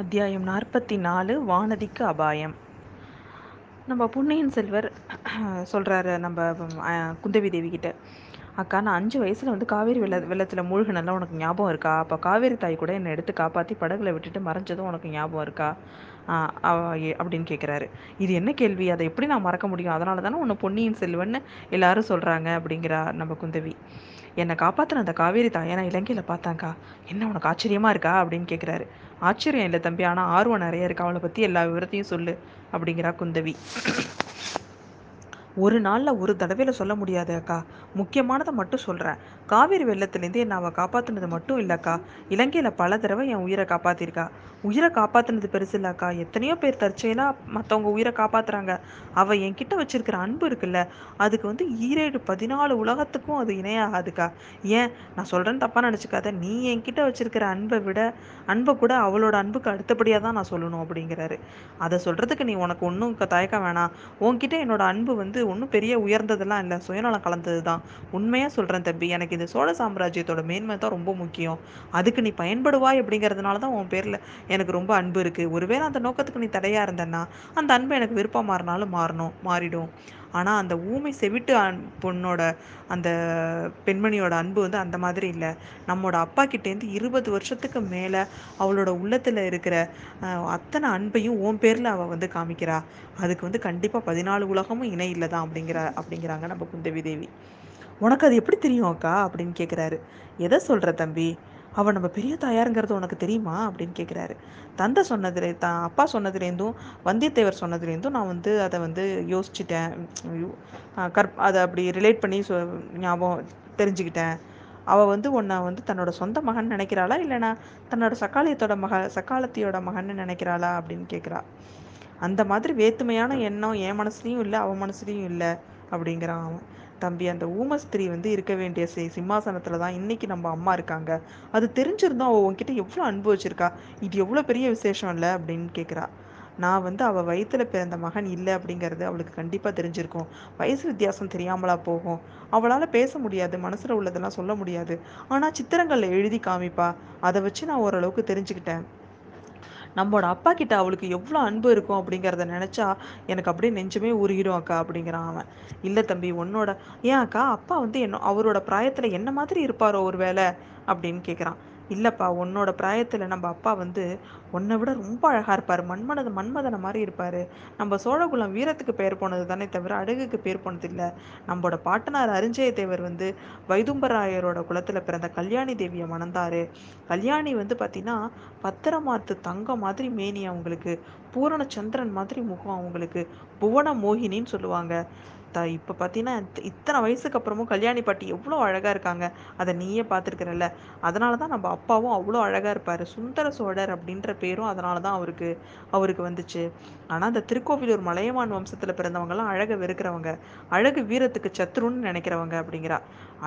அத்தியாயம் நாற்பத்தி நாலு வானதிக்கு அபாயம். நம்ம பொன்னியின் செல்வர் சொல்கிறாரு நம்ம குந்தவி தேவி கிட்ட. அக்கா நான் அஞ்சு வயசில் வந்து காவேரி வெள்ள வெள்ளத்தில் மூழ்கினெல்லாம் உனக்கு ஞாபகம் இருக்கா? அப்போ காவேரி தாய் கூட என்னை எடுத்து காப்பாற்றி படகுல விட்டுட்டு மறைஞ்சதும் உனக்கு ஞாபகம் இருக்கா? அப்படின்னு கேட்குறாரு இது என்ன கேள்வி? அதை எப்படி நான் மறக்க முடியும்? அதனால தானே உன்னை பொன்னியின் செல்வன்னு எல்லாரும் சொல்கிறாங்க அப்படிங்கிறா நம்ம குந்தவி. என்னை காப்பாற்றின அந்த காவேரி தாயை நான் இலங்கையில் பார்த்தாங்க்கா என்ன உனக்கு ஆச்சரியமா இருக்கா? அப்படின்னு கேட்குறாரு ஆச்சரியம் இல்லை தம்பி ஆனால் ஆர்வம் நிறைய இருக்கு. அவளை பற்றி எல்லா விவரத்தையும் சொல்லு அப்படிங்கிறா குந்தவி. ஒரு நாளில் ஒரு தடவையில் சொல்ல முடியாது அக்கா. முக்கியமானதை மட்டும் சொல்கிறேன் காவேரி வெள்ளத்துலேருந்து என்னை அவள் காப்பாற்றினது மட்டும் இல்லைக்கா இலங்கையில் பல தடவை என் உயிரை காப்பாற்றிருக்கா உயிரை காப்பாற்றினது பெருசு இல்லைக்கா எத்தனையோ பேர் தற்செயலாக மற்றவங்க உயிரை காப்பாற்றுறாங்க அவள் என்கிட்ட வச்சிருக்கிற அன்பு இருக்குல்ல அதுக்கு வந்து ஈரேடு பதினாலு உலகத்துக்கும் அது இணையாகாதுக்கா. ஏன்? நான் சொல்கிறேன்னு தப்பாக நினச்சிக்காத. நீ என்கிட்ட வச்சிருக்கிற அன்பை விட அன்பை கூட அவளோட அன்புக்கு அடுத்தபடியாக தான் நான் சொல்லணும் அப்படிங்கிறாரு. அதை சொல்கிறதுக்கு நீ உனக்கு ஒன்றும் தயக்கம் வேணாம். உன்கிட்ட என்னோட அன்பு வந்து ஒன்றும் பெரிய உயர்ந்ததெல்லாம் இல்லை. சுயநலம் கலந்தது தான் உண்மையாக சொல்கிறேன் தம்பி. எனக்கு இந்த சோழ சாம்ராஜ்யத்தோட மேன்மை தான் ரொம்ப முக்கியம். அதுக்கு நீ பயன்படுவாய் அப்படிங்கிறதுனால தான் உன் பேரில் எனக்கு ரொம்ப அன்பு இருக்குது ஒருவேளை அந்த நோக்கத்துக்கு நீ தடையாக இருந்தேன்னா அந்த அன்பு எனக்கு விருப்பம் மாறினாலும் மாறணும் மாறிடும். ஆனால் அந்த ஊமை செவிட்டு அன் பொண்ணோட அந்த பெண்மணியோட அன்பு வந்து அந்த மாதிரி இல்லை. நம்மோட அப்பா கிட்டேருந்து இருபது வருஷத்துக்கு மேலே அவளோட உள்ளத்தில் இருக்கிற அத்தனை அன்பையும் உன் பேரில் அவள் வந்து காமிக்கிறா. அதுக்கு வந்து கண்டிப்பாக பதினாலு உலகமும் இணை இல்லை தான் அப்படிங்கிற அப்படிங்கிறாங்க நம்ம குந்தவி தேவி. உனக்கு அது எப்படி தெரியும் அக்கா? அப்படின்னு கேட்குறாரு எதை சொல்கிற தம்பி? அவள் நம்ம பெரிய தாயாருங்கிறது உனக்கு தெரியுமா? அப்படின்னு கேட்குறாரு தந்தை சொன்னதுலே தான் அப்பா சொன்னதுலேருந்தும் வந்தியத்தேவர் சொன்னதுலேருந்தும் நான் வந்து அதை வந்து யோசிச்சிட்டேன். யோ- கற் அதை அப்படி ரிலேட் பண்ணி சொ ஞாபகம் தெரிஞ்சுக்கிட்டேன். அவள் வந்து உன்னை வந்து தன்னோட சொந்த மகன் நினைக்கிறாளா? இல்லைனா தன்னோட சக்காலயத்தோட மக சக்காலத்தியோட மகன்னு நினைக்கிறாளா? அப்படின்னு கேட்குறா அந்த மாதிரி வேத்துமையான எண்ணம் என் மனசுலையும் இல்லை அவன் மனசுலையும் இல்லை அப்படிங்கிறான் அவன். தம்பி அந்த ஊமஸ்திரி வந்து இருக்க வேண்டிய சி சிம்மாசனத்தில் தான் இன்னைக்கு நம்ம அம்மா இருக்காங்க. அது தெரிஞ்சிருந்தா அவள் உன்கிட்ட எவ்வளோ அன்பு வச்சிருக்கா? இது எவ்வளோ பெரிய விசேஷம் இல்லை? அப்படின்னு கேட்குறா நான் வந்து அவள் வயித்துல பிறந்த மகன் இல்லை அப்படிங்கிறது அவளுக்கு கண்டிப்பாக தெரிஞ்சிருக்கும். வயசு வித்தியாசம் தெரியாமலா போகும். அவளால் பேச முடியாது மனசில் உள்ளதெல்லாம் சொல்ல முடியாது. ஆனால் சித்திரங்களில் எழுதி காமிப்பா. அதை வச்சு நான் ஓரளவுக்கு தெரிஞ்சுக்கிட்டேன். நம்மளோட அப்பா கிட்ட அவளுக்கு எவ்வளோ அன்பு இருக்கும் அப்படிங்கிறத நினச்சா எனக்கு அப்படியே நெஞ்சமே உருகிடும் அக்கா அப்படிங்கிறான் அவன். இல்லை தம்பி உன்னோட ஏன் அக்கா அப்பா வந்து என்ன அவரோட பிராயத்தில் என்ன மாதிரி இருப்பாரோ ஒரு வேளை அப்படின்னு கேட்குறான் இல்லைப்பா உன்னோட பிராயத்தில் நம்ம அப்பா வந்து உன்னை விட ரொம்ப அழகாக இருப்பார். மன்மத மன்மதனை மாதிரி இருப்பார். நம்ம சோழகுலம் வீரத்துக்கு பெயர் போனது தானே தவிர அழகுக்கு பேர் போனது இல்லை நம்மளோட பாட்டனார் அரிஞ்சயத்தேவர் வந்து வைதும்பராயரோட குலத்தில் பிறந்த கல்யாணி தேவியை மணந்தாரு கல்யாணி வந்து பார்த்தீங்கன்னா பத்திரமாத்து தங்கம் மாதிரி மேனி அவங்களுக்கு பூரண சந்திரன் மாதிரி முகம் அவங்களுக்கு புவன மோகினின்னு சொல்லுவாங்க. த இப்போ பார்த்தீங்கன்னா இத்தனை வயசுக்கு அப்புறமும் கல்யாணி பாட்டி எவ்வளோ அழகாக இருக்காங்க. அதை நீயே பார்த்துருக்குறல்ல அதனால தான் நம்ம அப்பாவும் அவ்வளோ அழகாக இருப்பார். சுந்தர சோழர் அப்படின்ற பேரும் அதனால தான் அவருக்கு அவருக்கு வந்துச்சு. ஆனால் அந்த திருக்கோவிலூர் மலையமான் வம்சத்தில் பிறந்தவங்கலாம் அழகை வெறுக்கிறவங்க. அழகு வீரத்துக்கு சத்ருன்னு நினைக்கிறவங்க அப்படிங்கிறா.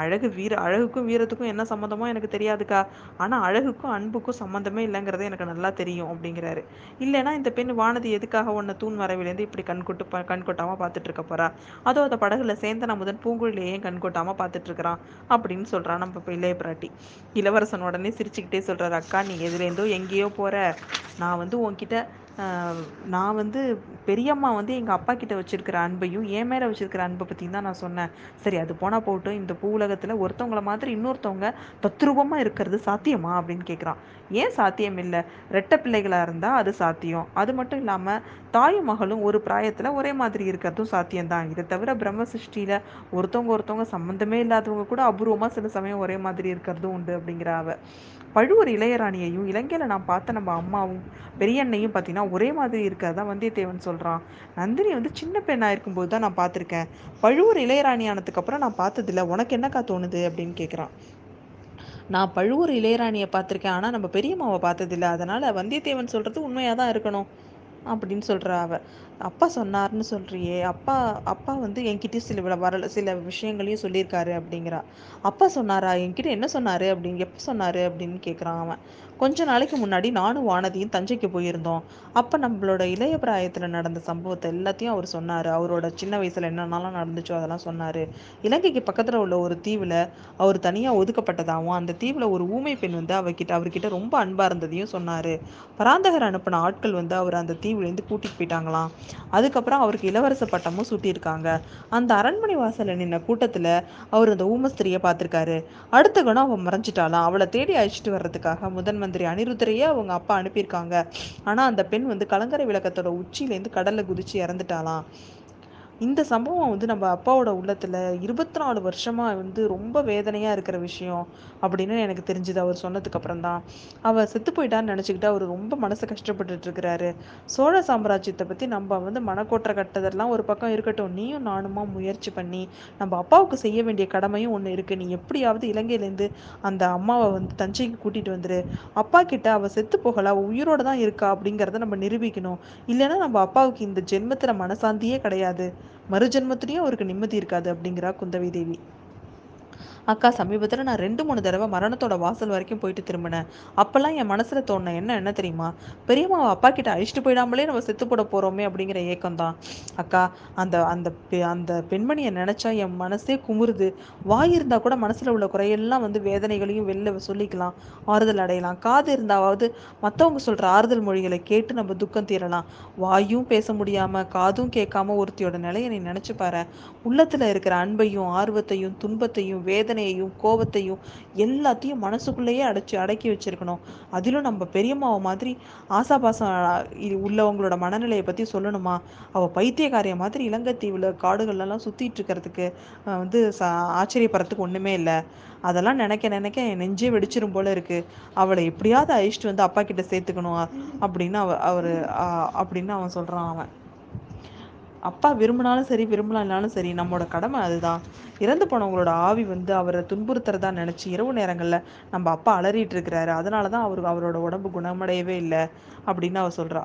அழகு வீர அழகுக்கும் வீரத்துக்கும் என்ன சம்மந்தமோ எனக்கு தெரியாதுக்கா. ஆனால் அழகுக்கும் அன்புக்கும் சம்மந்தமே இல்லைங்கிறது எனக்கு நல்லா தெரியும் அப்படிங்கிறாரு. இல்லைன்னா இந்த பெண் வானதி எதுக்காக உன்னை தூண் வரவிலேருந்து இப்படி கண் கொட்டு கண் கொட்டாமல் பார்த்துட்டு இருக்க போறா? அதோ அந்த படகுல சேந்தன் அமுதன் பூங்குழலியை ஏன் கண் கொட்டாம பார்த்துட்டு இருக்கிறான் அப்படின்னு சொல்றான் நம்ம இளைய பிராட்டி. இளவரசன் உடனே சிரிச்சுக்கிட்டே சொல்றாரு அக்கா நீ எதுலேருந்தோ எங்கேயோ போற. நான் வந்து உன்கிட்ட நான் வந்து பெரியம்மா வந்து எங்கள் அப்பா கிட்ட வச்சிருக்கிற அன்பையும் என் மேலே வச்சிருக்கிற அன்பை பற்றியும் தான் நான் சொன்னேன். சரி அது போனால் போகட்டும் இந்த பூ உலகத்தில் ஒருத்தவங்கள மாதிரி இன்னொருத்தவங்க தத்ரூபமாக இருக்கிறது சாத்தியமா? அப்படின்னு கேட்குறான் ஏன் சாத்தியம் இல்லை? ரெட்டை பிள்ளைகளாக இருந்தால் அது சாத்தியம். அது மட்டும் இல்லாமல் தாயும் மகளும் ஒரு பிராயத்தில் ஒரே மாதிரி இருக்கிறதும் சாத்தியம்தான். இதை தவிர பிரம்ம சிருஷ்டியில் ஒருத்தவங்க ஒருத்தவங்க சம்மந்தமே இல்லாதவங்க கூட அபூர்வமாக சில சமயம் ஒரே மாதிரி இருக்கிறதும் உண்டு அப்படிங்கிற அவ. பழுவூர் இளையராணியையும் இலங்கையில் நான் பார்த்த நம்ம அம்மாவும் பெரியண்ணையும் பார்த்தீங்கன்னா ஒரே மாதிரி இருக்கிறதா வந்தியத்தேவன் சொல்கிறான் நந்தினி வந்து சின்ன பெண்ணாக இருக்கும்போது தான் நான் பார்த்துருக்கேன். பழுவூர் இளையராணி ஆனதுக்கப்புறம் நான் பார்த்ததில்ல. உனக்கு என்னக்கா தோணுது? அப்படின்னு கேட்குறான் நான் பழுவூர் இளையராணியை பார்த்துருக்கேன். ஆனால் நம்ம பெரியம்மாவை பார்த்ததில்ல. அதனால் வந்தியத்தேவன் சொல்கிறது உண்மையாக தான் இருக்கணும் அப்படின்னு சொல்கிறா அவ. அப்பா சொன்னார்னு சொல்றியே. அப்பா அப்பா வந்து என்கிட்டயும் சில வரல சில விஷயங்களையும் சொல்லியிருக்காரு அப்படிங்கிறா. அப்பா சொன்னாரா? என்கிட்ட என்ன சொன்னாரு அப்படின்னு எப்போ சொன்னாரு அப்படின்னு கேட்குறான் அவன். கொஞ்ச நாளைக்கு முன்னாடி நானும் வானதியும் தஞ்சைக்கு போயிருந்தோம். அப்போ நம்மளோட இளைய பிராயத்தில் நடந்த சம்பவத்தை எல்லாத்தையும் அவர் சொன்னார். அவரோட சின்ன வயசில் என்னென்னலாம் நடந்துச்சோ அதெல்லாம் சொன்னார். இலங்கைக்கு பக்கத்தில் உள்ள ஒரு தீவில் அவர் தனியாக ஒதுக்கப்பட்டதாகவும் அந்த தீவில் ஒரு ஊமை பெண் வந்து அவர்கிட்ட அவர்கிட்ட ரொம்ப அன்பாக இருந்ததையும் சொன்னார். பராந்தகர் அனுப்பின ஆட்கள் வந்து அவர் அந்த தீவுலேருந்து கூட்டிகிட்டு போயிட்டாங்களாம். அதுக்கப்புறம் அவருக்கு இளவரச பட்டமும் சூட்டியிருக்காங்க. அந்த அரண்மனை வாசல்ல நின்ன கூட்டத்துல அவர் அந்த ஊமஸ்திரியை பார்த்திருக்காரு. அடுத்த கணம் அவன் மறைஞ்சிட்டாலாம். அவளை தேடி அழைச்சிட்டு வர்றதுக்காக முதன் மந்திரி அனிருத்தரையே அவங்க அப்பா அனுப்பியிருக்காங்க. ஆனா அந்த பெண் வந்து கலங்கரை விளக்கத்தோட உச்சியிலேருந்து கடல்ல குதிச்சு இறந்துட்டாலாம். இந்த சம்பவம் வந்து நம்ம அப்பாவோட உள்ளத்துல இருபத்தி நாலு வருஷமா வந்து ரொம்ப வேதனையா இருக்கிற விஷயம் அப்படின்னு எனக்கு தெரிஞ்சது. அவர் சொன்னதுக்கு அப்புறம் தான். அவர் செத்து போயிட்டான்னு நினைச்சுக்கிட்டு அவர் ரொம்ப மனசு கஷ்டப்பட்டுட்டு இருக்கிறாரு. சோழ சாம்ராஜ்யத்தை பத்தி நம்ம வந்து மனக்கோட்டை கட்டதெல்லாம் ஒரு பக்கம் இருக்கட்டும். நீயும் நானுமா முயற்சி பண்ணி நம்ம அப்பாவுக்கு செய்ய வேண்டிய கடமையும் ஒண்ணு இருக்கு. நீ எப்படியாவது இலங்கையிலேருந்து அந்த அம்மாவை வந்து தஞ்சைக்கு கூட்டிட்டு வந்துரு. அப்பா கிட்ட அவ செத்து போகல அவ உயிரோட தான் இருக்கா அப்படிங்கிறத நம்ம நிரூபிக்கணும். இல்லைன்னா நம்ம அப்பாவுக்கு இந்த ஜென்மத்துல மனசாந்தியே கிடையாது. மறுஜென்மத்திலையும் அவருக்கு நிம்மதி இருக்காது அப்படிங்கிறா குந்தவை தேவி அக்கா சமீபத்தில் நான் ரெண்டு மூணு தடவை மரணத்தோட வாசல் வரைக்கும் போயிட்டு திரும்பினேன். அப்போல்லாம் என் மனசில் தோணுன என்ன என்ன தெரியுமா? பெரியம்மாவை அப்பா கிட்ட அழிச்சிட்டு போயிடாமலே நம்ம செத்து போட போகிறோமே அப்படிங்கிற ஏக்கம் தான். அக்கா அந்த அந்த பெ- அந்த பெண்மணியை நினச்சா என் மனசே குமுறுது. வாய் இருந்தால் கூட மனசில் உள்ள குறையெல்லாம் வந்து வேதனைகளையும் வெளில சொல்லிக்கலாம். ஆறுதல் அடையலாம். காது இருந்தாவது மற்றவங்க சொல்கிற ஆறுதல் மொழிகளை கேட்டு நம்ம துக்கம் தீரலாம். வாயும் பேச முடியாமல் காதும் கேட்காம ஒருத்தியோட நிலையை நீ நினச்சி பாரு. உள்ளத்தில் இருக்கிற அன்பையும் ஆர்வத்தையும் துன்பத்தையும் வேதனை வேதனையையும் கோபத்தையும் எல்லாத்தையும் மனசுக்குள்ளேயே அடைச்சு அடக்கி வச்சிருக்கணும். அதிலும் நம்ம பெரியம்மாவை மாதிரி ஆசாபாசம் உள்ளவங்களோட மனநிலையை பற்றி சொல்லணுமா? அவள் பைத்தியக்காரிய மாதிரி இலங்கைத்தீவில் காடுகள்லாம் சுற்றிட்டு சுத்திட்டு இருக்கிறதுக்கு வந்து ஆச்சரியப்படுறதுக்கு ஒண்ணுமே இல்லை. அதெல்லாம் நினைக்க நினைக்க என் நெஞ்சே வெடிச்சிரும் போல இருக்கு. அவளை எப்படியாவது அழிச்சிட்டு வந்து அப்பா கிட்ட சேர்த்துக்கணும் அப்படின்னு அவ அவர் அப்படின்னு அவன் சொல்கிறான் அவன். அப்பா விரும்பினாலும் சரி விரும்பலனாலும் சரி நம்மளோட கடமை அதுதான். இறந்து போனவங்களோட ஆவி வந்து அவரை துன்புறுத்துறதா நினைச்சு இரவு நேரங்கள்ல நம்ம அப்பா அலறிட்டு இருக்கிறாரு. அதனாலதான் அவருக்கு அவரோட உடம்பு குணமடையவே இல்லை அப்படின்னு அவர் சொல்றா.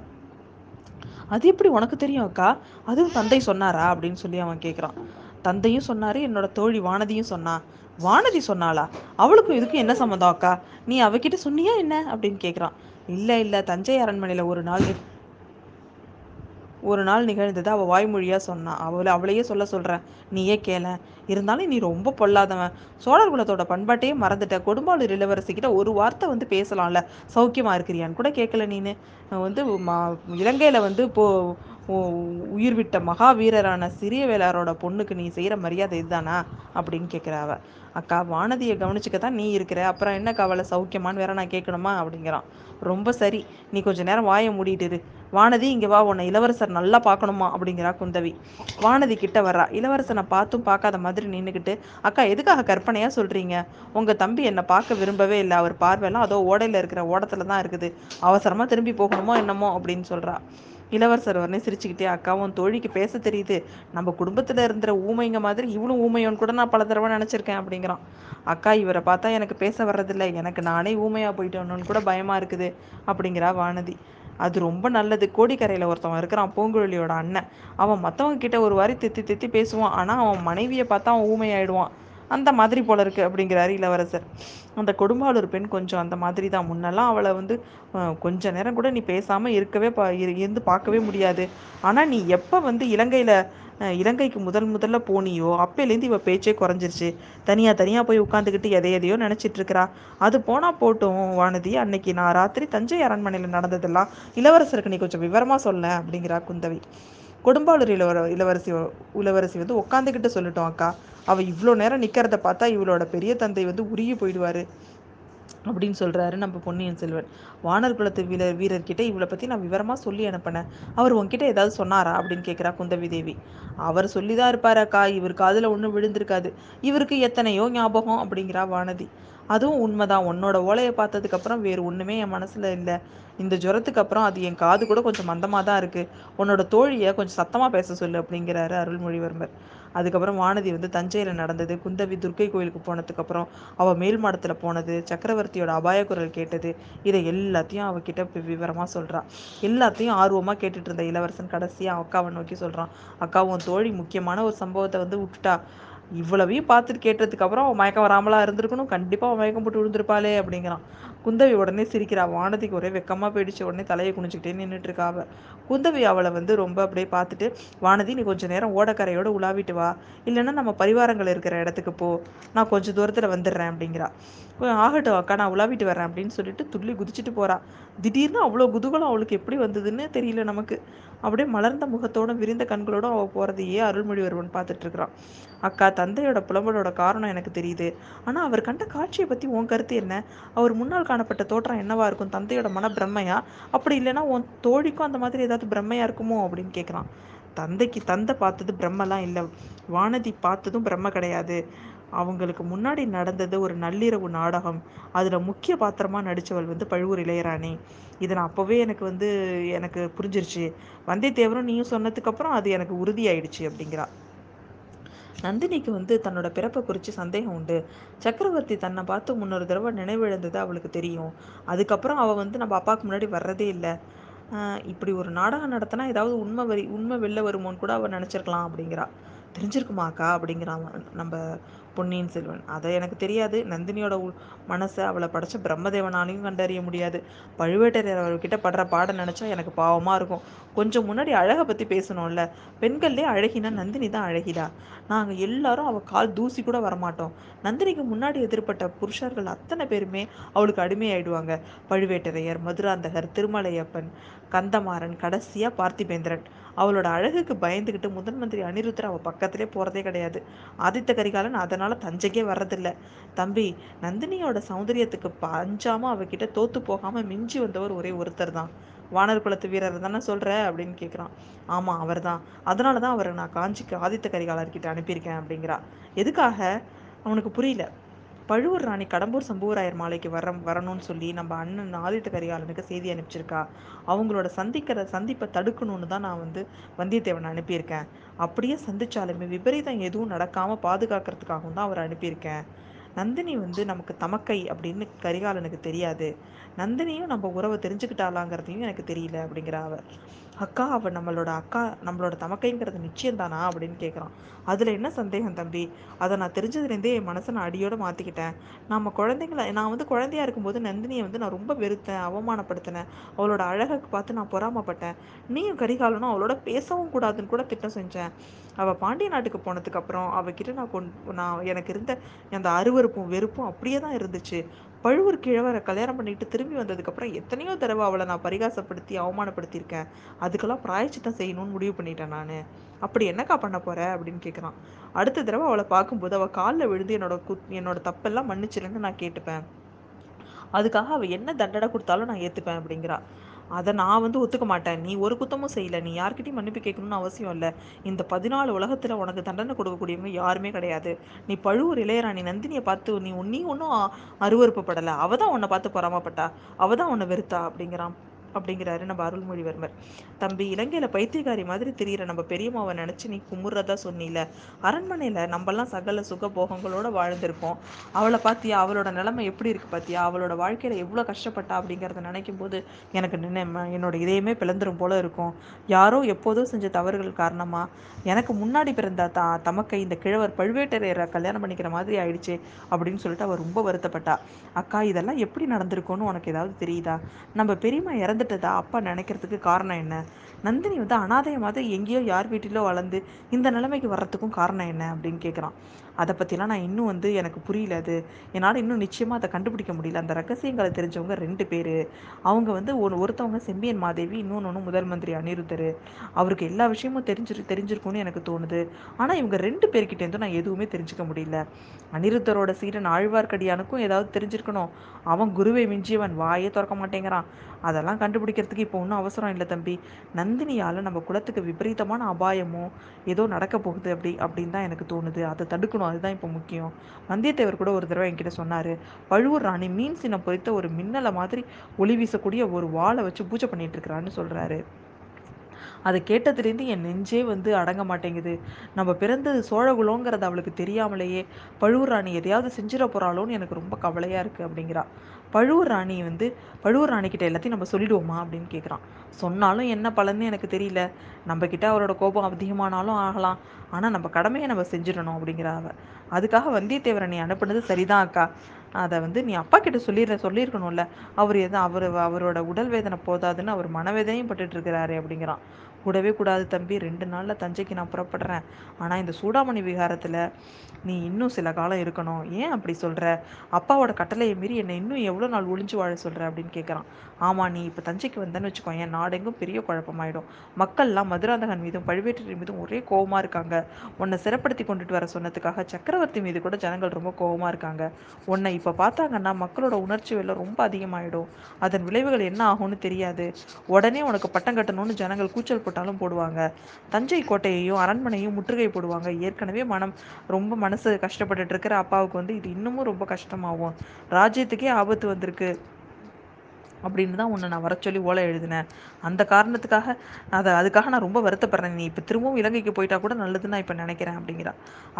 அது எப்படி உனக்கு தெரியும் அக்கா? அதுவும் தந்தை சொன்னாரா? அப்படின்னு சொல்லி அவன் கேட்குறான் தந்தையும் சொன்னாரு என்னோட தோழி வானதியும் சொன்னா. வானதி சொன்னாளா? அவளுக்கும் இதுக்கும் என்ன சம்மந்தம் அக்கா? நீ அவகிட்ட சொன்னியா என்ன? அப்படின்னு கேட்குறான் இல்ல இல்ல தஞ்சை அரண்மனையில ஒரு நாள் ஒரு நாள் நிகழ்ந்தது. அவள் வாய்மொழியாக சொன்னான் அவளை அவளையே சொல்ல சொல்கிறேன் நீயே கேள. இருந்தாலும் நீ ரொம்ப பொல்லாதவன். சோழர் குலத்தோட பண்பாட்டையே மறந்துட்ட. கொடும்பாளூர் இளவரசிக்கிட்ட ஒரு வார்த்தை வந்து பேசலாம்ல. சௌக்கியமாக இருக்கிறியான்னு கூட கேட்கல நீனு. வந்து மா இலங்கையில் வந்து இப்போ உயிர் விட்ட மகாவீரரான சிறிய வேளாரோட பொண்ணுக்கு நீ செய்கிற மரியாதை இதுதானா? அப்படின்னு கேட்குறாவ அக்கா வானதியை கவனிச்சுக்க தான் நீ இருக்கிற. அப்புறம் என்ன கவலை சௌக்கியமான்னு வேற நான் கேட்கணுமா அப்படிங்கிறான். ரொம்ப சரி. நீ கொஞ்ச நேரம் வாயை மூடிட்டு வானதி இங்கே வா உன்னை இளவரசர் நல்லா பார்க்கணுமா? அப்படிங்கிறா குந்தவி. வானதி கிட்ட வர்றா இளவரசனை பார்த்தும் பார்க்காத மாதிரி நின்னுக்கிட்டு அக்கா எதுக்காக கற்பனையா சொல்றீங்க? உங்க தம்பி என்னை பார்க்க விரும்பவே இல்லை. அவர் பார்வையெல்லாம் அதோ ஓடையில இருக்கிற ஓடத்துல தான் இருக்குது. அவசரமா திரும்பி போகணுமோ என்னமோ? அப்படின்னு சொல்றா. இளவரசர் உடனே சிரிச்சுக்கிட்டே அக்காவும் தோழிக்கு பேச தெரியுது. நம்ம குடும்பத்துல இருந்த ஊமைங்க மாதிரி இவளும் ஊமையோன்னு கூட நான் பல தடவை நினச்சிருக்கேன் அப்படிங்கிறான். அக்கா இவரை பார்த்தா எனக்கு பேச வர்றதில்லை. எனக்கு நானே ஊமையா போயிட்டோன்னு கூட பயமா இருக்குது அப்படிங்கிறா வானதி. அது ரொம்ப நல்லது. கோடிக்கரையில் ஒருத்தவன் இருக்கிறான் பூங்குழலியோட அண்ணன். அவன் மற்றவங்க கிட்ட ஒரு வாரி தித்தி தித்தி பேசுவான். ஆனால் அவன் மனைவியை பார்த்தா அவன் ஊமையாயிடுவான். அந்த மாதிரி போல இருக்கு அப்படிங்கிறாரு இளவரசர். அந்த கொடும்பாளூர் பெண் கொஞ்சம் அந்த மாதிரி தான். முன்னெல்லாம் அவளை வந்து கொஞ்ச நேரம் கூட நீ பேசாமல் இருக்கவே பா- இருந்து பார்க்கவே முடியாது. ஆனால் நீ எப்போ வந்து இலங்கையில் இலங்கைக்கு முதல் முதல்ல போனியோ அப்பையிலேருந்து இவ பேச்சே குறைஞ்சிருச்சு. தனியா தனியா போய் உட்காந்துக்கிட்டு எதை எதையோ நினைச்சிட்டு இருக்கிறா அது போனா போட்டும் வானதி அன்னைக்கு நான் ராத்திரி தஞ்சை அரண்மனையில நடந்ததெல்லாம் இளவரசருக்கு நீ கொஞ்சம் விவரமா சொல்ல அப்படிங்கிறா குந்தவி. கொடும்பாளூர் இளவர இளவரசி இளவரசி வந்து உட்காந்துக்கிட்டு சொல்லட்டும் அக்கா. அவ இவ்வளோ நேரம் நிக்கிறத பார்த்தா இவளோட பெரிய தந்தை வந்து உருகி போயிடுவாரு. அப்படின்னு சொல்றாரு நம்ம பொன்னியின் செல்வன். வானர் குலத்து வீரர் வீரர்கிட்ட இவளை பற்றி நான் விவரமா சொல்லி அனுப்பினேன். அவர் உன்கிட்ட ஏதாவது சொன்னாரா? அப்படின்னு கேட்குறா குந்தவி தேவி. அவர் சொல்லி தான் அக்கா. இவர் காதுல ஒண்ணும் விழுந்திருக்காது. இவருக்கு எத்தனையோ ஞாபகம் அப்படிங்கிறா வானதி. அதுவும் உண்மைதான். உன்னோட ஓலையை பார்த்ததுக்கப்புறம் வேறு ஒண்ணுமே என் மனசுல இல்லை. இந்த ஜுரத்துக்கு அப்புறம் அது என் காது கூட கொஞ்சம் மந்தமா தான் இருக்கு. உன்னோட தோழியை கொஞ்சம் சத்தமாக பேச சொல்லு அப்படிங்கிறாரு அருள்மொழிவர்மர். அதுக்கப்புறம் வானதி வந்து தஞ்சையில நடந்தது குந்தவி துர்க்கை கோயிலுக்கு போனதுக்கு அப்புறம் அவ மேல் மாடத்துல போனது சக்கரவர்த்தியோட அபாய குரல் கேட்டது இதை எல்லாத்தையும் அவகிட்ட விவரமாக விவரமா எல்லாத்தையும் ஆர்வமா கேட்டுட்டு இருந்த இளவரசன் கடைசியா அக்காவை நோக்கி சொல்றான். அக்கா உன் தோழி முக்கியமான ஒரு சம்பவத்தை வந்து விட்டுட்டா. இவ்வளவையும் பார்த்துட்டு கேட்டதுக்கு அப்புறம் அவன் மயக்கம் வராமலா இருந்திருக்கணும். கண்டிப்பா அவன் மயக்கம் போட்டு விழுந்திருப்பாளே அப்படிங்கிறான். குந்தவி உடனே சிரிக்கிறா. வானதிக்கு ஒரே வெக்கமா போயிடுச்சு. உடனே தலையை குனிச்சிக்கிட்டே நின்றுட்டு இருக்கா குந்தவி அவளை வந்து ரொம்ப அப்படியே பார்த்துட்டு வானதி நீ கொஞ்சம் நேரம் ஓடக்கரையோட உலாவிட்டு வா. இல்லைன்னா நம்ம பரிவாரங்கள் இருக்கிற இடத்துக்கு போ. நான் கொஞ்சம் தூரத்தில் வந்துடுறேன் அப்படிங்கிறா. ஆகட்டும் அக்கா நான் உலாவிட்டு வரேன் அப்படின்னு சொல்லிட்டு துள்ளி குதிச்சுட்டு போறா. திடீர்னு அவ்வளோ குதூகலம் அவளுக்கு எப்படி வந்ததுன்னு தெரியல நமக்கு. அப்படியே மலர்ந்த முகத்தோடும் விரிந்த கண்களோட அவள் போகிறதையே அருள்மொழிவர்மன் பார்த்துட்டு இருக்கிறான் அக்கா தந்தையோட புலம்பலோட காரணம் எனக்கு தெரியுது. ஆனால் அவர் கண்ட காட்சியை பற்றி உன் கருத்து என்ன? அவர் முன்னால் காணப்பட்ட தோற்றம் என்னவா இருக்கும்? தந்தையோட மன பிரம்மையா அப்படி இல்லைன்னா உன் தோழிக்கும் அந்த மாதிரி ஏதாவது பிரம்மையா இருக்குமோ? அப்படின்னு கேட்குறான் தந்தைக்கு தந்தை பார்த்தது பிரம்மெல்லாம் இல்லை. வானதி பார்த்ததும் பிரம்ம கிடையாது. அவங்களுக்கு முன்னாடி நடந்தது ஒரு நள்ளிரவு நாடகம். அதில் முக்கிய பாத்திரமாக நடித்தவள் வந்து பழுவூர் இளையராணி. இதை நான் அப்போவே எனக்கு வந்து எனக்கு புரிஞ்சிருச்சு. வந்தியத்தேவரும் நீயும் சொன்னதுக்கப்புறம் அது எனக்கு உறுதியாயிடுச்சு அப்படிங்கிறா. நந்தினிக்கு வந்து தன்னோட பிறப்பை குறித்து சந்தேகம் உண்டு. சக்கரவர்த்தி தன்னை பார்த்து முன்னொரு தடவை நினைவிழந்தது அவளுக்கு தெரியும். அதுக்கப்புறம் அவள் வந்து நம்ம அப்பாவுக்கு முன்னாடி வர்றதே இல்லை. இப்படி ஒரு நாடகம் நடத்தினா ஏதாவது உண்மை வரி உண்மை வெளில வருமோன்னு கூட அவள் நினச்சிருக்கலாம் அப்படிங்கிறா. தெரிஞ்சிருக்குமாக்கா அப்படிங்கிறான் நம்ம பொன்னியின் செல்வன். அதை எனக்கு தெரியாது. நந்தினியோட மனசை அவளை படைச்ச பிரம்மதேவனாலையும் கண்டறிய முடியாது. பழுவேட்டரையர் அவர்கிட்ட படுற பாடம் நினச்சா எனக்கு பாவமாக இருக்கும். கொஞ்சம் முன்னாடி அழகை பற்றி பேசணும்ல. பெண்கள்லேயே அழகினா நந்தினி தான் அழகிடா. நாங்கள் எல்லாரும் அவள் கால் தூசி கூட வரமாட்டோம். நந்தினிக்கு முன்னாடி எதிர்பட்ட புருஷர்கள் அத்தனை பேருமே அவளுக்கு அடிமையாயிடுவாங்க. பழுவேட்டரையர் மதுராந்தகர் திருமலையப்பன் கந்தமாறன் கடைசியாக பார்த்திபேந்திரன். அவளோட அழகுக்கு பயந்துக்கிட்டு முதன் மந்திரி அனிருத்தர் அவள் பக்கத்திலே போகிறதே கிடையாது. ஆதித்த கரிகாலன் அதன் அதனால் தஞ்சைக்கே வர்றதில்ல. தம்பி நந்தினியோட சௌந்தரியத்துக்கு பஞ்சாம அவகிட்ட தோத்து போகாமல் மிஞ்சி வந்தவர் ஒரே ஒருத்தர் தான். வானர் குலத்து வீரர் தானே சொல்கிற அப்படின்னு கேட்குறான் ஆமாம் அவர் தான். அதனால தான் அவரை நான் காஞ்சிக்கு ஆதித்த கரிகாலர்கிட்ட அனுப்பியிருக்கேன் அப்படிங்கிறா. எதுக்காக? அவனுக்கு புரியல. பழுவூர் ராணி கடம்பூர் சம்புவராயர் மாலைக்கு வர வரணும்னு சொல்லி நம்ம அண்ணன் ஆதித்த கரிகாலனுக்கு செய்தி அனுப்பிச்சிருக்கா. அவங்களோட சந்திக்கிற சந்திப்பை தடுக்கணும்னு தான் நான் வந்து வந்தியத்தேவனை அனுப்பியிருக்கேன். அப்படியே சந்திச்சாலுமே விபரீதம் எதுவும் நடக்காமல் பாதுகாக்கிறதுக்காகவும் தான் அவரை அனுப்பியிருக்கேன். நந்தினி வந்து நமக்கு தமக்கை அப்படின்னு கரிகாலனுக்கு தெரியாது. நந்தினியும் நம்ம உறவை தெரிஞ்சுக்கிட்டாலாங்கிறதையும் எனக்கு தெரியல அப்படிங்கிற அவர். அக்கா அவள் நம்மளோட அக்கா நம்மளோட தமக்கைங்கிறது நிச்சயம் தானா? அப்படின்னு கேட்குறான் அதில் என்ன சந்தேகம் தம்பி? அதை நான் தெரிஞ்சதுலேருந்தே என் மனசை நான் அடியோடு மாற்றிக்கிட்டேன் நம்ம குழந்தைங்கள நான் வந்து குழந்தையா இருக்கும்போது நந்தினியை வந்து நான் ரொம்ப வெறுத்தேன் அவமானப்படுத்தினேன். அவளோட அழகை பார்த்து நான் பொறாமப்பட்டேன். நீயும் கரிகாலனும் அவளோட பேசவும் கூடாதுன்னு கூட திட்டம் செஞ்சேன். அவள் பாண்டிய நாட்டுக்கு போனதுக்கப்புறம் அவகிட்ட நான் கொண் நான் எனக்கு இருந்த அந்த அருவறுப்பும் வெறுப்பும் அப்படியே தான் இருந்துச்சு. பழுவூர் கிழவரை கல்யாணம் பண்ணிட்டு திரும்பி வந்ததுக்கப்புறம் எத்தனையோ தடவை அவளை நான் பரிகாசப்படுத்தி அவமானப்படுத்தியிருக்கேன். அதுக்கெல்லாம் பிராயச்சித்தம் செய்யணும்னு முடிவு பண்ணிட்டேன் நான். அப்படி என்னக்கா பண்ண போற? அப்படின்னு கேட்குறான் அடுத்த தடவை அவளை பார்க்கும்போது அவள் காலில் விழுந்து என்னோட குத் என்னோட தப்பெல்லாம் மன்னிச்சிருன்னு நான் கேட்டுப்பேன். அதுக்காக அவள் என்ன தண்டனை கொடுத்தாலும் நான் ஏற்றுப்பேன் அப்படிங்கிறா. அதை நான் வந்து ஒத்துக்க மாட்டேன். நீ ஒரு குத்தமும் செய்யலை. நீ யார்கிட்டையும் மன்னிப்பு கேட்கணும்னு அவசியம் இல்லை. இந்த பதினாலு உலகத்தில் உனக்கு தண்டனை கொடுக்கக்கூடியவங்க யாருமே கிடையாது. நீ பழுவூர் இளையராணி நந்தினியை பார்த்து நீ நீ ஒன்றும் அருவறுப்புப்படலை அவள் தான் உன்னை பார்த்து பொறாமப்பட்டா. அவள் தான் உன்னை வெறுத்தா? அப்படிங்கிறான். அப்படிங்கிறாரு நம்ம அருள்மொழிவர்மர். தம்பி இலங்கையில பைத்தியக்காரி மாதிரி தெரியிற நம்ம பெரியம்மாவை நினைச்சு நீ குமுறதா சொன்னில. அரண்மனையில நம்மெல்லாம் சகல சுக போகங்களோட வாழ்ந்திருக்கோம் அவளை பாத்தியா? அவளோட நிலைமை எப்படி இருக்கு பாத்தியா? அவளோட வாழ்க்கையில எவ்வளவு கஷ்டப்பட்டா அப்படிங்கிறத நினைக்கும் போது எனக்கு என்னோட இதயமே பிளந்துரும் போல இருக்கும். யாரோ எப்போதோ செஞ்ச தவறுகள் காரணமா? எனக்கு முன்னாடி பிறந்த த தமக்கை இந்த கிழவர் பழுவேட்டரையரை கல்யாணம் பண்ணிக்கிற மாதிரி ஆயிடுச்சு அப்படின்னு சொல்லிட்டு அவ ரொம்ப வருத்தப்பட்டா. அக்கா இதெல்லாம் எப்படி நடந்திருக்கும்னு உனக்கு ஏதாவது தெரியுதா? நம்ம பெரியம்மா இறந்து இறந்துட்டதா அப்பா நினைக்கிறதுக்கு காரணம் என்ன? நந்தினி வந்து அனாதைய எங்கேயோ யார் வீட்டிலோ வளர்ந்து இந்த நிலைமைக்கு வர்றதுக்கும் காரணம் என்ன அப்படின்னு கேட்குறான். அதை பற்றிலாம் நான் இன்னும் வந்து எனக்கு புரியல அது. என்னால் இன்னும் நிச்சயமாக அதை கண்டுபிடிக்க முடியல. அந்த ரகசியங்களை தெரிஞ்சவங்க ரெண்டு பேர். அவங்க வந்து ஒரு ஒருத்தவங்க செம்பியன் மாதேவி இன்னொன்று முதல் மந்திரி அனிருத்தர். அவருக்கு எல்லா விஷயமும் தெரிஞ்சிரு தெரிஞ்சிருக்கும்னு எனக்கு தோணுது. ஆனால் இவங்க ரெண்டு பேர்கிட்டேருந்தும் நான் எதுவுமே தெரிஞ்சுக்க முடியல. அனிருத்தரோட சீரன் ஆழ்வார்க்கடியானுக்கும் ஏதாவது தெரிஞ்சிருக்கணும். அவன் குருவை மிஞ்சியவன் வாயே திறக்க மாட்டேங்கிறான். அதெல்லாம் கண்டுபிடிக்கிறதுக்கு இப்போ ஒன்றும் அவசரம் இல்லை தம்பி. நந்தினியால் நம்ம குலத்துக்கு விபரீதமான அபாயமோ ஏதோ நடக்க போகுது அப்படி அப்படின்னு தான் எனக்கு தோணுது. அதை தடுக்கணும். அதுதான் இப்போ முக்கியம். வந்தியத்தேவர் கூட ஒரு தடவை என்கிட்ட சொன்னார் பழுவூர் ராணி மீன் சின்னம் பொறித்த ஒரு மின்னலை மாதிரி ஒளி வீசக்கூடிய ஒரு வாழை வச்சு பூஜை பண்ணிட்டு இருக்கிறான்னு சொல்கிறாரு அதை கேட்டதுலேருந்து என் நெஞ்சே வந்து அடங்க மாட்டேங்குது. நம்ம பிறந்தது சோழகுலோங்கிறது அவளுக்கு தெரியாமலேயே பழுவூர் ராணி எதையாவது செஞ்சிட போகிறாளோன்னு எனக்கு ரொம்ப கவலையாக இருக்குது அப்படிங்கிறா. பழுவூர் ராணி வந்து பழுவூர் ராணிக்கிட்ட எல்லாத்தையும் நம்ம சொல்லிடுவோமா அப்படின்னு கேட்குறான் சொன்னாலும் என்ன பலன்னு எனக்கு தெரியல. நம்மக்கிட்ட அவரோட கோபம் அதிகமானாலும் ஆகலாம். ஆனால் நம்ம கடமையை நம்ம செஞ்சிடணும் அப்படிங்கிற அவ. அதுக்காக வந்தியத்தேவரை நீ அனுப்புனது சரிதான் அக்கா. அதை வந்து நீ அப்பா கிட்ட சொல்லிடுற சொல்லியிருக்கணும்ல. அவர் எதுவும் அவர் அவரோட உடல் வேதனை போதாதுன்னு அவர் மனவேதனையும் பட்டுட்டு இருக்கிறாரு அப்படிங்கிறான். கூடவே கூடாது தம்பி. ரெண்டு நாளில் தஞ்சைக்கு நான் புறப்படுறேன். ஆனால் இந்த சூடாமணி விகாரத்தில் நீ இன்னும் சில காலம் இருக்கணும். ஏன் அப்படி சொல்கிற அப்பாவோட கட்டளையை மீறி என்னை இன்னும் எவ்வளோ நாள் ஒளிஞ்சு வாழ சொல்கிற அப்படின்னு கேட்குறான் ஆமாம் நீ இப்போ தஞ்சைக்கு வந்தேன்னு வச்சுக்கோ. என் நாடெங்கும் பெரிய குழப்பமாயிடும். மக்கள்லாம் மதுராந்தகன் மீதும் பழுவேட்டரின் மீதும் ஒரே கோவமாக இருக்காங்க. உன்னை சிறப்படுத்தி கொண்டுட்டு வர சொன்னதுக்காக சக்கரவர்த்தி மீது கூட ஜனங்கள் ரொம்ப கோவமாக இருக்காங்க. உன்னை இப்போ பார்த்தாங்கன்னா மக்களோட உணர்ச்சி வெள்ளம் ரொம்ப அதிகமாயிடும். அதன் விளைவுகள் என்ன ஆகும்னு தெரியாது. உடனே உனக்கு பட்டம் கட்டணும்னு ஜனங்கள் கூச்சல் போட்டாலும் போடுவாங்க. தஞ்சை கோட்டையையும் அரண்மனையும் முற்றுகை போடுவாங்க. ஏற்கனவே மனம் ரொம்ப மனசு கஷ்டப்பட்டுட்டு இருக்கிற அப்பாவுக்கு வந்து இது இன்னமும் ரொம்ப கஷ்டமாகும். ராஜ்யத்துக்கே ஆபத்து வந்திருக்கு. அப்படின்னு தான் உன்னை நான் வர சொல்லி ஓலை எழுதினேன். அந்த காரணத்துக்காக அதை அதுக்காக நான் ரொம்ப வருத்தப்படுறேன். நீ இப்போ திரும்பவும் இலங்கைக்கு போயிட்டா கூட நல்லதுன்னு நான் இப்போ நினைக்கிறேன் அப்படிங்கிறா.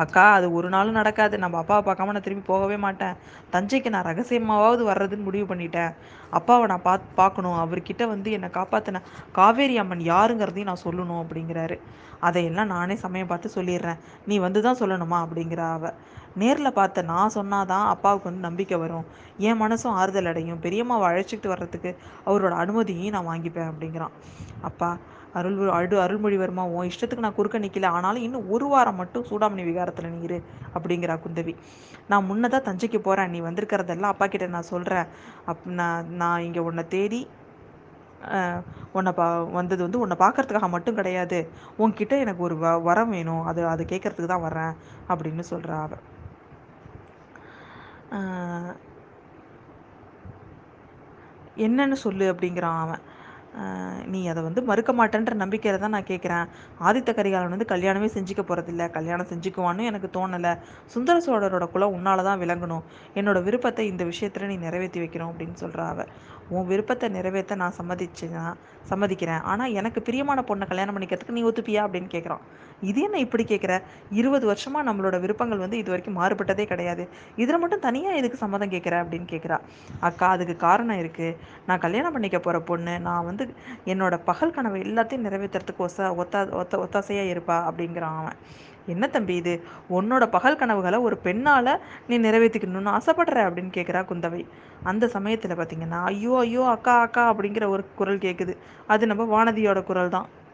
அக்கா அது ஒரு நாளும் நடக்காது. நம்ம அப்பாவை பார்க்காம நான் திரும்பி போகவே மாட்டேன். தஞ்சைக்கு நான் ரகசியமாவது வர்றதுன்னு முடிவு பண்ணிட்டேன். அப்பாவை நான் பாத் பார்க்கணும். அவர்கிட்ட வந்து என்னை காப்பாற்றின காவேரி அம்மன் யாருங்கிறதையும் நான் சொல்லணும் அப்படிங்கிறாரு. அதையெல்லாம் நானே சமயம் பார்த்து சொல்லிடுறேன். நீ வந்து தான் சொல்லணுமா அப்படிங்கிற அவ. நேரில் பார்த்த நான் சொன்னாதான் அப்பாவுக்கு வந்து நம்பிக்கை வரும். என் மனசும் ஆறுதல் அடையும். பெரியம்மாவை அழைச்சிக்கிட்டு வர்றதுக்கு அவரோட அனுமதியையும் நான் வாங்கிப்பேன் அப்படிங்கிறான். அப்பா அருள் அடு அருள்மொழிவர்மா உன் இஷ்டத்துக்கு நான் குறுக்க நிற்கல ஆனாலும் இன்னும் ஒரு வாரம் மட்டும் சூடாமணி விகாரத்தில் நீ இரு அப்படிங்கிறா குந்தவி. நான் முன்னதான் தஞ்சைக்கு போகிறேன் நீ வந்திருக்கிறதெல்லாம் அப்பா கிட்ட நான் சொல்கிறேன் அப் நான் நான் இங்கே உன்னை தேடி உன்னை பா வந்தது வந்து உன்னை பார்க்கறதுக்காக மட்டும் கிடையாது. உன்கிட்ட எனக்கு ஒரு வ வரம் வேணும். அது அதை கேட்கறதுக்கு தான் வரேன் அப்படின்னு சொல்கிறா அவள் என்னன்னு சொல்லு அப்படிங்கிறான் அவன். நீ அதை வந்து மறுக்க மாட்டேன்ற நம்பிக்கையில் தான் நான் கேட்குறேன் ஆதித்த கரிகாலன் வந்து கல்யாணமே செஞ்சுக்க போகிறதில்ல கல்யாணம் செஞ்சுக்குவான்னு எனக்கு தோணலை. சுந்தர சோழரோட குலம் உன்னால தான் விளங்கணும். என்னோட விருப்பத்தை இந்த விஷயத்தில் நீ நிறைவேற்றி வைக்கணும் அப்படின்னு சொல்கிறா அவள் உன் விருப்பத்தை நிறைவேற்ற நான் சம்மதிச்சேன்னா சம்மதிக்கிறேன். ஆனால் எனக்கு பிரியமான பொண்ணை கல்யாணம் பண்ணிக்கிறதுக்கு நீ ஒத்துப்பியா அப்படின்னு கேட்குறான் இது என்ன இப்படி கேட்குற இருபது வருஷமாக நம்மளோட விருப்பங்கள் வந்து இது வரைக்கும் மாறுபட்டதே கிடையாது. இதில் மட்டும் தனியாக எதுக்கு சம்மதம் கேட்குற அப்படின்னு கேட்குறா அக்கா அதுக்கு காரணம் இருக்குது நான் கல்யாணம் பண்ணிக்க போகிற பொண்ணு நான் வந்து என்னோட பகல் கனவு எல்லாத்தையும் நிறைவேற்றுறதுக்கு ஒச ஒத்தா ஒத்த ஒத்தாசையாக இருப்பா அப்படிங்கிறான் அவன். என்ன தம்பி இது? உன்னோட பகல் கனவுகளை ஒரு பெண்ணால் நீ நிறைவேற்றிக்கணும்னு ஆசைப்படுற? அப்படின்னு கேட்குறா குந்தவை. அந்த சமயத்தில் பார்த்தீங்கன்னா ஐயோ ஐயோ அக்கா அக்கா அப்படிங்கிற ஒரு குரல் கேட்குது அது நம்ம வானதியோட குரல் தான்